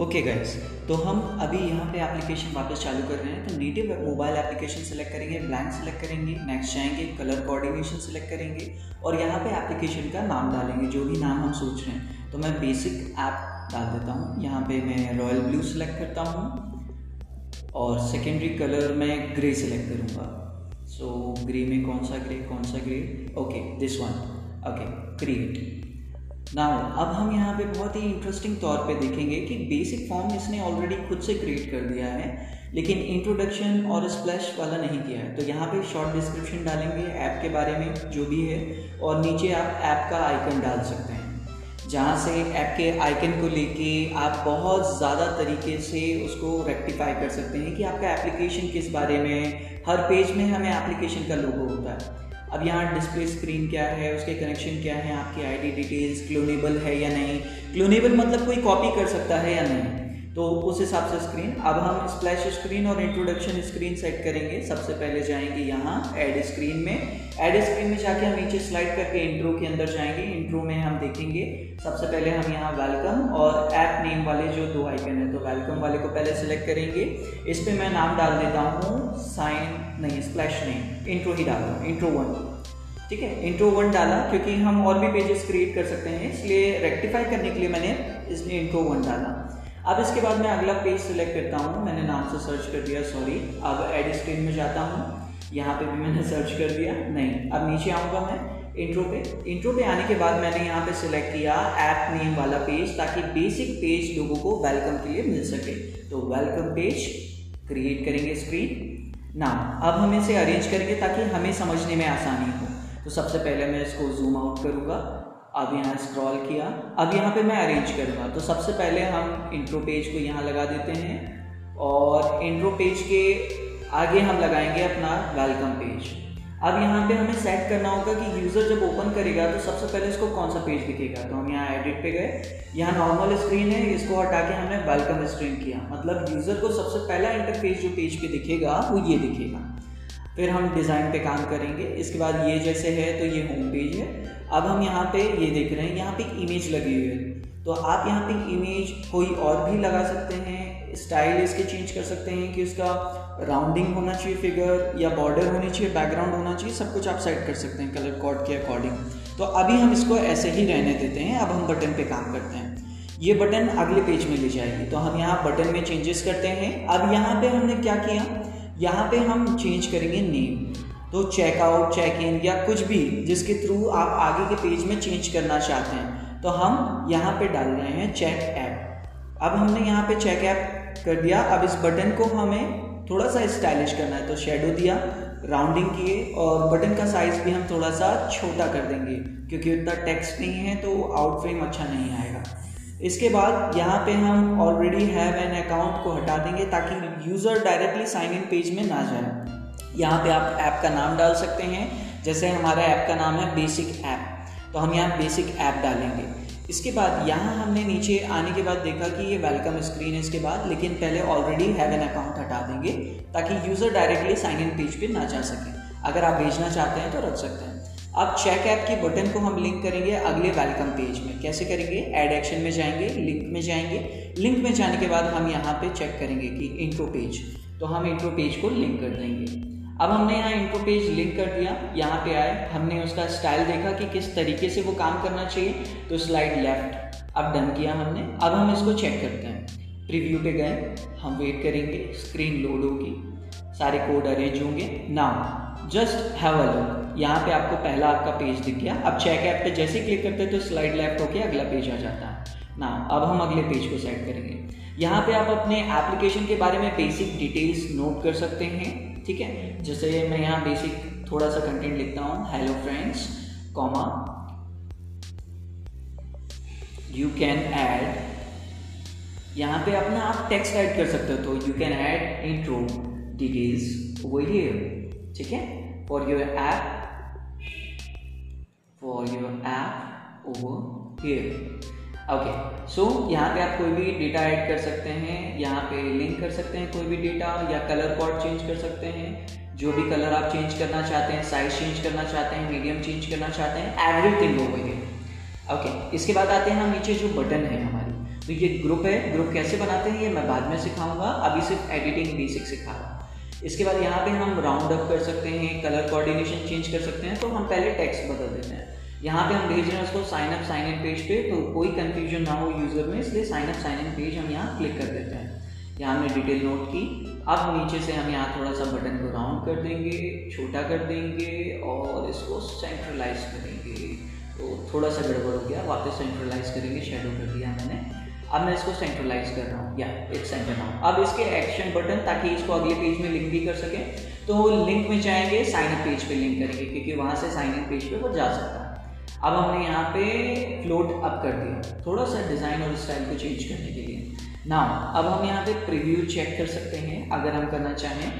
Okay guys तो हम अभी यहाँ पे एप्लीकेशन वापस चालू कर रहे हैं। तो नेटिव मोबाइल एप्लीकेशन सेलेक्ट करेंगे ब्लैंक सेलेक्ट करेंगे नेक्स्ट जाएँगे कलर कोऑर्डिनेशन सेलेक्ट करेंगे और यहाँ पे एप्लीकेशन का नाम डालेंगे, जो भी नाम हम सोच रहे हैं। तो मैं बेसिक ऐप डाल देता हूँ। यहाँ पे मैं रॉयल ब्लू सेलेक्ट करता हूँ और सेकेंडरी कलर मैं ग्रे सेलेक्ट करूँगा। सो ग्रे में कौन सा ग्रे कौन सा grey okay this one okay create now अब हम यहाँ पे बहुत ही इंटरेस्टिंग तौर पे देखेंगे कि बेसिक फॉर्म इसने ऑलरेडी खुद से क्रिएट कर दिया है, लेकिन इंट्रोडक्शन और स्प्लैश वाला नहीं किया है। तो यहाँ पे शॉर्ट डिस्क्रिप्शन डालेंगे ऐप के बारे में, जो भी है, और नीचे आप ऐप का आइकन डाल सकते हैं। जहाँ से ऐप के आइकन को लेके आप बहुत ज़्यादा तरीके से उसको रेक्टिफाई कर सकते हैं कि आपका एप्लीकेशन किस बारे में है। हर पेज में हमें एप्लीकेशन का लोगो होता है। अब यहाँ डिस्प्ले स्क्रीन क्या है, उसके कनेक्शन क्या है, आपकी आईडी डिटेल्स क्लोनेबल है या नहीं? क्लोनेबल मतलब कोई कॉपी कर सकता है या नहीं? तो उस हिसाब से स्क्रीन अब हम स्प्लैश स्क्रीन और इंट्रोडक्शन स्क्रीन सेट करेंगे। सबसे पहले जाएँगे यहाँ एड स्क्रीन में। एड स्क्रीन में जाके हम नीचे स्लाइड करके इंट्रो के अंदर जाएँगे। इंट्रो में हम देखेंगे। सबसे पहले हम यहाँ वेलकम और ऐप नेम वाले जो दो आइकन है तो वेलकम वाले को पहले सिलेक्ट करेंगे। इस पर मैं नाम डाल देता हूँ साइन नहीं स्प्लैश नहीं इंट्रो ही डालता हूँ इंट्रो वन ठीक है? इंट्रो वन डाला, क्योंकि हम और भी पेजेस क्रिएट कर सकते हैं, इसलिए रेक्टिफाई करने के लिए मैंने इसलिए इंट्रो वन डाला। अब इसके बाद मैं अगला पेज सिलेक्ट करता हूँ। मैंने नाम से सर्च कर दिया सॉरी अब एड स्क्रीन में जाता हूँ। यहाँ पे भी मैंने सर्च कर दिया। नहीं, अब नीचे आऊँगा मैं इंट्रो पे। इंट्रो पे आने के बाद मैंने यहाँ पे सिलेक्ट किया ऐप नेम वाला पेज ताकि बेसिक पेज लोगों को वेलकम के लिए मिल सके। तो वेलकम पेज क्रिएट करेंगे स्क्रीन ना अब हम इसे अरेंज करेंगे ताकि हमें समझने में आसानी हो। तो सबसे पहले मैं इसको जूम आउट करूँगा। अब यहाँ स्क्रॉल किया। अब यहाँ पे मैं अरेंज करूँगा। तो सबसे पहले हम इंट्रो पेज को यहाँ लगा देते हैं और इंट्रो पेज के आगे हम लगाएँगे अपना वेलकम पेज अब यहाँ पे हमें सेट करना होगा कि यूज़र जब ओपन करेगा तो सबसे पहले इसको कौन सा पेज दिखेगा? तो हम यहाँ एडिट पे गए। यहाँ नॉर्मल स्क्रीन है, इसको हटा के हमने वेलकम स्क्रीन किया। मतलब यूज़र को सबसे पहला इंटरफेस जो पेज पे दिखेगा, वो ये दिखेगा। फिर हम डिज़ाइन पे काम करेंगे। इसके बाद ये जैसे है तो ये होम पेज है। अब हम यहाँ पे ये देख रहे हैं, यहाँ पे इमेज लगी हुई है। तो आप यहाँ पे इमेज कोई और भी लगा सकते हैं स्टाइल इसके चेंज कर सकते हैं कि उसका राउंडिंग होना चाहिए फिगर या बॉर्डर होनी चाहिए बैकग्राउंड होना चाहिए, सब कुछ आप सेट कर सकते हैं कलर कोड के अकॉर्डिंग तो अभी हम इसको ऐसे ही रहने देते हैं, अब हम बटन पे काम करते हैं। ये बटन अगले पेज में ले जाएगी। तो हम यहाँ बटन में चेंजेस करते हैं। अब यहाँ पे हमने क्या किया? यहाँ पे हम चेंज करेंगे नेम तो चेकआउट चेक इन या कुछ भी जिसके थ्रू आप आगे के पेज में चेंज करना चाहते हैं तो हम यहाँ पे डाल रहे हैं चेक ऐप अब हमने यहाँ पे चेक ऐप कर दिया। अब इस बटन को हमें थोड़ा सा स्टाइलिश करना है तो शेडो दिया राउंडिंग किए और बटन का साइज़ भी हम थोड़ा सा छोटा कर देंगे, क्योंकि उतना टेक्स्ट नहीं है तो आउट फ्रेम अच्छा नहीं आएगा। इसके बाद यहाँ पे हम ऑलरेडी हैव एन अकाउंट को हटा देंगे, ताकि user directly sign in page में ना जाए। यहाँ पे आप ऐप का नाम डाल सकते हैं। जैसे हमारा ऐप का नाम है बेसिक ऐप तो हम यहाँ बेसिक ऐप डालेंगे। इसके बाद यहाँ हमने नीचे आने के बाद देखा कि ये वेलकम स्क्रीन है इसके बाद, लेकिन पहले ऑलरेडी हैव एन अकाउंट हटा देंगे, ताकि user directly sign in page पे ना जा सके। अगर आप भेजना चाहते हैं तो रख सकते हैं। अब चेक ऐप के बटन को हम लिंक करेंगे अगले वेलकम पेज में। कैसे करेंगे? एड एक्शन में जाएँगे लिंक में जाएँगे। लिंक में जाने के बाद हम यहाँ पे चेक करेंगे कि इंट्रो पेज तो हम इंट्रो पेज को लिंक कर देंगे। अब हमने यहाँ इनको पेज लिंक कर दिया, यहाँ पे आए, हमने उसका स्टाइल देखा कि किस तरीके से वो काम करना चाहिए तो स्लाइड लेफ़्ट अब डन किया हमने, अब हम इसको चेक करते हैं। प्रीव्यू पे गए, हम वेट करेंगे स्क्रीन लोड होगी, सारे कोड अरेंज होंगे। Now just have a look यहाँ पे आपको पहला आपका पेज दिख गया, अब चेक ऐप पे जैसे क्लिक करते हैं तो स्लाइड लेफ़्ट होके अगला पेज आ जाता है। ना अब हम अगले पेज को सेट करेंगे। यहाँ पे आप अपने एप्लीकेशन के बारे में बेसिक डिटेल्स नोट कर सकते हैं। ठीक है? जैसे मैं यहाँ बेसिक थोड़ा सा कंटेंट लिखता हूँ hello friends comma you can add यहाँ पे अपना आप टेक्स्ट ऐड कर सकते हो तो you can add intro details over here ठीक है? For your app for your app over here. Okay so यहाँ पे आप कोई भी डेटा ऐड कर सकते हैं, यहाँ पे लिंक कर सकते हैं कोई भी डेटा या कलर कोड चेंज कर सकते हैं। जो भी कलर आप चेंज करना चाहते हैं साइज़ चेंज करना चाहते हैं मीडियम चेंज करना चाहते हैं एवरीथिंग ओवर हियर ओके इसके बाद आते हैं हम नीचे जो बटन है हमारी। तो ये ग्रुप है ग्रुप कैसे बनाते हैं, ये मैं बाद में सिखाऊँगा। अभी सिर्फ़ एडिटिंग बेसिक सिखा रहा हूँ। इसके बाद यहाँ पे हम राउंड अप कर सकते हैं कलर कोऑर्डिनेशन चेंज कर सकते हैं तो हम पहले टेक्स्ट बदल देते हैं। यहाँ पे हम भेज रहे हैं उसको sign up sign in page पे तो कोई कंफ्यूजन ना हो यूज़र में, इसलिए sign up sign in page हम यहाँ क्लिक कर देते हैं। यहाँ हमने डिटेल नोट की। अब नीचे से हम यहाँ थोड़ा सा बटन को राउंड कर देंगे, छोटा कर देंगे और इसको सेंट्रलाइज करेंगे। तो थोड़ा सा गड़बड़ हो गया, वापस सेंट्रलाइज करेंगे शेडो कर दिया मैंने। अब मैं इसको सेंट्रलाइज कर रहा हूँ। या, एक सेंटर नाउ अब इसके एक्शन बटन ताकि इसको अगले पेज में लिंक भी कर सकें। तो लिंक में जाएँगे साइन अप पेज पे लिंक करेंगे, क्योंकि वहाँ से साइन इन पेज पे वो जा सकता है। अब हमने यहाँ पे फ्लोट अप कर दिया। थोड़ा सा डिज़ाइन और स्टाइल को चेंज करने के लिए। ना अब हम यहाँ पे प्रीव्यू चेक कर सकते हैं, अगर हम करना चाहें।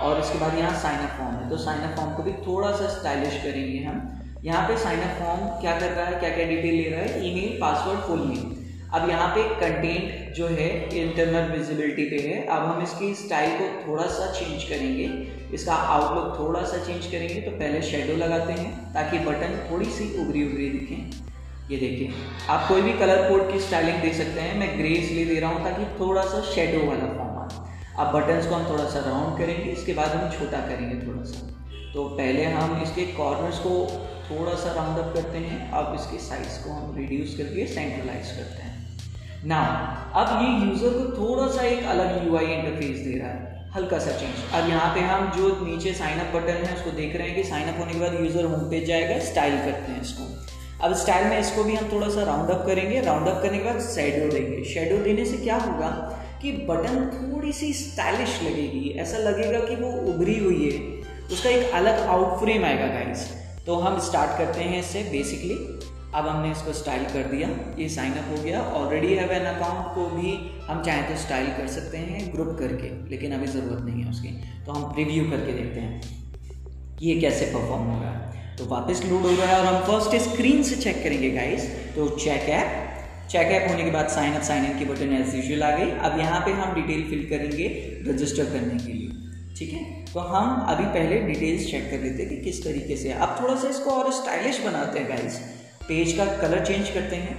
और इसके बाद यहाँ साइन अप फॉर्म है। तो साइन अप फॉर्म को भी थोड़ा सा स्टाइलिश करेंगे हम। यहाँ पे साइन अप फॉर्म क्या कर रहा है क्या क्या डिटेल ले रहा है? ईमेल पासवर्ड फुल नेम अब यहाँ पे कंटेंट जो है इंटरनल विजिबिलिटी पे है। अब हम इसकी स्टाइल को थोड़ा सा चेंज करेंगे। इसका आउटलुक थोड़ा सा चेंज करेंगे तो पहले शेडो लगाते हैं, ताकि बटन थोड़ी सी उभरी उभरी दिखें। ये देखिए, आप कोई भी कलर कोड की स्टाइलिंग दे सकते हैं। मैं ग्रे इसलिए दे रहा हूँ, ताकि थोड़ा सा शेडो वाला फॉर्म आए अब बटन्स को हम थोड़ा सा राउंड करेंगे, इसके बाद हम छोटा करेंगे थोड़ा सा। तो पहले हम इसके कॉर्नर्स को थोड़ा सा राउंड अप करते हैं। अब इसके साइज़ को हम रिड्यूस करके सेंट्रलाइज करते हैं। ना अब ये यूज़र को थोड़ा सा एक अलग यू आई इंटरफेस दे रहा है। हल्का सा चेंज अब यहाँ पे हम जो नीचे साइन अप बटन है, उसको देख रहे हैं कि साइन अप होने के बाद यूज़र होम पेज जाएगा स्टाइल करते हैं इसको। अब स्टाइल में इसको भी हम थोड़ा सा राउंड अप करेंगे। राउंड अप करने के बाद शेडो देंगे। शेडो देने से क्या होगा कि बटन थोड़ी सी स्टाइलिश लगेगी। ऐसा लगेगा कि वो उभरी हुई है। उसका एक अलग आउट फ्रेम आएगा गाइस तो हम स्टार्ट करते हैं इससे बेसिकली अब हमने इसको स्टाइल कर दिया, ये साइन अप हो गया। ऑलरेडी हैव एन अकाउंट को भी हम चाहें तो स्टाइल कर सकते हैं ग्रुप करके, लेकिन अभी ज़रूरत नहीं है उसकी। तो हम प्रीव्यू करके देखते हैं, ये कैसे परफॉर्म होगा तो वापस लोड हो रहा है और हम फ़र्स्ट स्क्रीन से चेक करेंगे गाइस तो चेक ऐप चेक ऐप होने के बाद साइन अप साइन इन की बटन एज यूजल आ गई। अब यहाँ पे हम डिटेल फिल करेंगे रजिस्टर करने के लिए, ठीक है? तो हम अभी पहले डिटेल्स चेक कर लेते हैं कि किस तरीके से। अब थोड़ा सा इसको और स्टाइलिश बनाते हैं गाइस पेज का कलर चेंज करते हैं।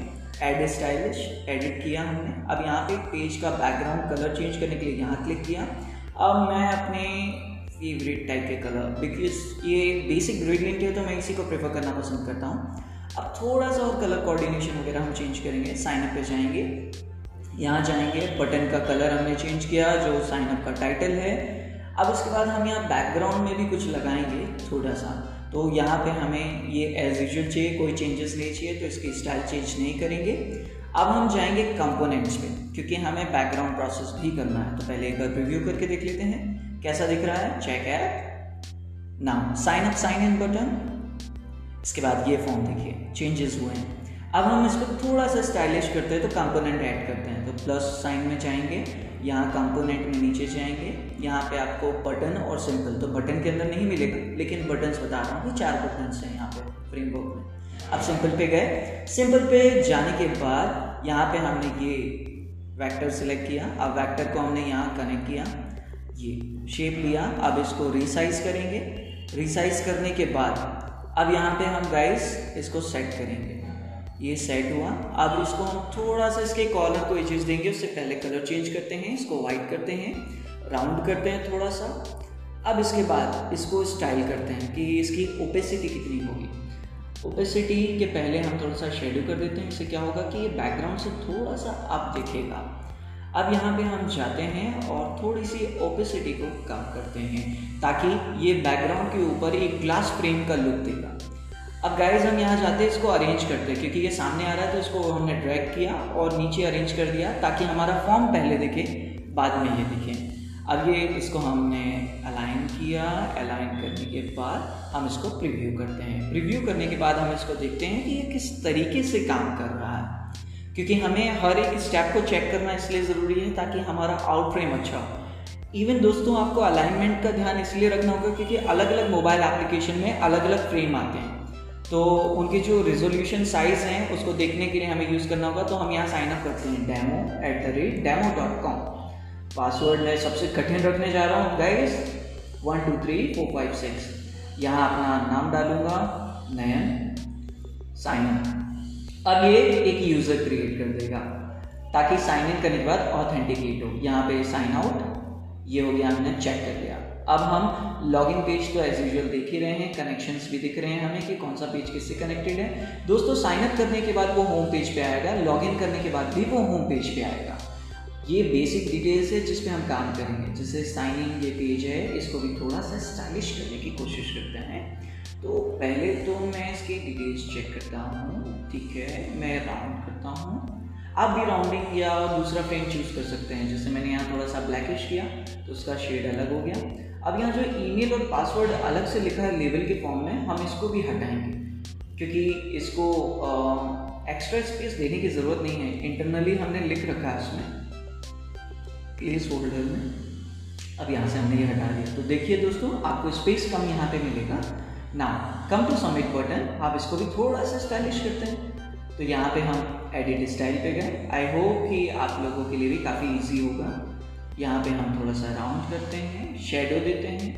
एड स्टाइलिश एडिट किया हमने। अब यहाँ पे पेज का बैकग्राउंड कलर चेंज करने के लिए यहाँ क्लिक किया। अब मैं अपने फेवरेट टाइप के कलर बिकॉज़ ये बेसिक ग्रेडियंट है तो मैं इसी को प्रेफर करना पसंद करता हूँ। अब थोड़ा सा और कलर कोऑर्डिनेशन वगैरह हम चेंज करेंगे। साइन अप पे जाएँगे। यहाँ जाएँगे। बटन का कलर हमने चेंज किया, जो साइन अप का टाइटल है। अब उसके बाद हम यहाँ बैकग्राउंड में भी कुछ लगाएँगे थोड़ा सा तो यहाँ पे हमें ये एज यूजल चाहिए, कोई चेंजेस नहीं चाहिए तो इसकी स्टाइल चेंज नहीं करेंगे। अब हम जाएँगे कंपोनेंट्स पे, क्योंकि हमें बैकग्राउंड प्रोसेस भी करना है। तो पहले एक बार रिव्यू करके देख लेते हैं, कैसा दिख रहा है? Check app now sign up sign in button इसके बाद ये फॉर्म देखिए चेंजेस हुए हैं। अब हम इसको थोड़ा सा स्टाइलिश करते हैं तो कंपोनेंट ऐड करते हैं। तो प्लस साइन में जाएँगे। यहाँ कंपोनेंट में नीचे जाएँगे, यहाँ पे आपको बटन और सिंपल तो बटन के अंदर नहीं मिलेगा, लेकिन बटन्स बता रहा हूँ कि चार बटन्स हैं यहाँ पे फ्रेमवर्क में। अब सिंपल पे गए। सिंपल पे जाने के बाद यहाँ पे हमने ये वेक्टर सिलेक्ट किया। अब वेक्टर को हमने यहाँ कनेक्ट किया, ये शेप लिया। अब इसको रिसाइज करेंगे। रिसाइज करने के बाद, अब यहाँ पे हम गाइस इसको सेट करेंगे। ये सेट हुआ। अब इसको हम थोड़ा सा इसके कॉलर को एजेस देंगे, उससे पहले कलर चेंज करते हैं, इसको वाइट करते हैं राउंड करते हैं थोड़ा सा। अब इसके बाद इसको स्टाइल करते हैं कि इसकी ओपेसिटी कितनी होगी। ओपेसिटी के पहले हम थोड़ा सा शेड्यू कर देते हैं, इससे क्या होगा कि ये बैकग्राउंड से थोड़ा सा अप दिखेगा। अब यहाँ पे हम जाते हैं और थोड़ी सी ओपेसिटी को कम करते हैं, ताकि ये बैकग्राउंड के ऊपर एक ग्लास फ्रेम का लुक देगा। अब गाइज़ हम यहाँ जाते हैं इसको अरेंज करते हैं, क्योंकि ये सामने आ रहा है तो इसको हमने ड्रैग किया और नीचे अरेंज कर दिया, ताकि हमारा फॉर्म पहले दिखे, बाद में ये दिखे। अब ये इसको हमने अलाइन किया अलाइन करने के बाद हम इसको प्रीव्यू करते हैं। प्रीव्यू करने के बाद हम इसको देखते हैं कि ये किस तरीके से काम कर रहा है। क्योंकि हमें हर एक स्टेप को चेक करना इसलिए ज़रूरी है, ताकि हमारा आउट फ्रेम अच्छा हो। इवन दोस्तों, आपको अलाइनमेंट का ध्यान इसलिए रखना होगा, क्योंकि अलग अलग मोबाइल एप्लीकेशन में अलग अलग फ्रेम आते हैं। तो उनके जो रिजोल्यूशन साइज़ हैं, उसको देखने के लिए हमें यूज़ करना होगा तो हम यहाँ साइन अप करते हैं demo at the rate demo dot com password मैं सबसे कठिन रखने जा रहा हूँ guys one two three four five six यहाँ अपना नाम डालूँगा, नयन साइन अप अब ये एक यूज़र क्रिएट कर देगा, ताकि साइन इन करने के बाद ऑथेंटिकेट हो। यहाँ पे साइन आउट ये हो गया, हमने चेक कर लिया। अब हम लॉगिन पेज तो एज यूजल देख ही रहे हैं कनेक्शंस भी दिख रहे हैं हमें कि कौन सा पेज किससे कनेक्टेड है। दोस्तों साइन अप करने के बाद वो होम पेज पे आएगा लॉगिन करने के बाद भी वो होम पेज पे आएगा। ये बेसिक डिटेल्स है जिस पे हम काम करेंगे। जैसे साइन इन ये पेज है, इसको भी थोड़ा सा स्टाइलिश करने की कोशिश करते हैं। तो पहले तो मैं इसकी डिटेल्स चेक करता हूँ। ठीक है, मैं राउंड करता हूँ। आप भी राउंडिंग या दूसरा फ्रेम चूज़ कर सकते हैं। जैसे मैंने यहाँ थोड़ा सा ब्लैकिश किया तो उसका शेड अलग हो गया। अब यहाँ जो ईमेल और पासवर्ड अलग से लिखा है लेवल के फॉर्म में, हम इसको भी हटाएँगे। क्योंकि इसको एक्स्ट्रा स्पेस देने की ज़रूरत नहीं है। इंटरनली हमने लिख रखा है इसमें प्लेस होल्डर में। अब यहाँ से हमने ये हटा दिया। तो देखिए दोस्तों, आपको स्पेस कम यहाँ पे मिलेगा। ना कम टू सबमिट बटन आप इसको भी थोड़ा सा स्टाइलिश करते हैं। तो यहाँ पे हम एडिट स्टाइल पे गए। आई होप कि आप लोगों के लिए भी काफ़ी इजी होगा। यहाँ पे हम थोड़ा सा राउंड करते हैं शेडो देते हैं।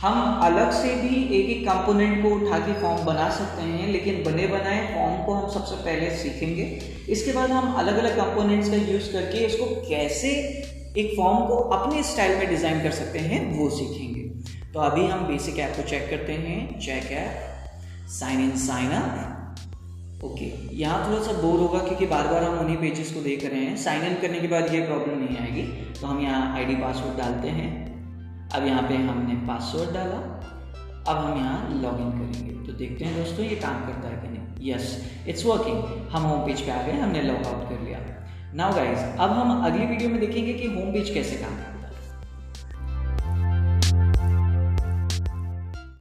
हम अलग से भी एक एक कंपोनेंट को उठा के फॉर्म बना सकते हैं, लेकिन बने बनाए फॉर्म को हम सबसे पहले सीखेंगे। इसके बाद हम अलग अलग कंपोनेंट्स का यूज़ करके इसको कैसे एक फॉर्म को अपने स्टाइल में डिज़ाइन कर सकते हैं, वो सीखेंगे। तो अभी हम बेसिक ऐप को चेक करते हैं। Check app sign in sign up okay यहाँ थोड़ा सा बोर होगा क्योंकि बार बार हम उन्हीं पेजेस को देख रहे हैं। साइन इन करने के बाद ये प्रॉब्लम नहीं आएगी। तो हम यहाँ आईडी पासवर्ड डालते हैं। अब यहाँ पे हमने पासवर्ड डाला। अब हम यहाँ लॉग इन करेंगे। तो देखते हैं दोस्तों ये काम करता है कि नहीं। यस इट्स वर्किंग हम होम पेज पे आ गए, हमने लॉग आउट कर लिया। नाउ गाइज़ अब हम अगली वीडियो में देखेंगे कि होम पेज कैसे काम करता है।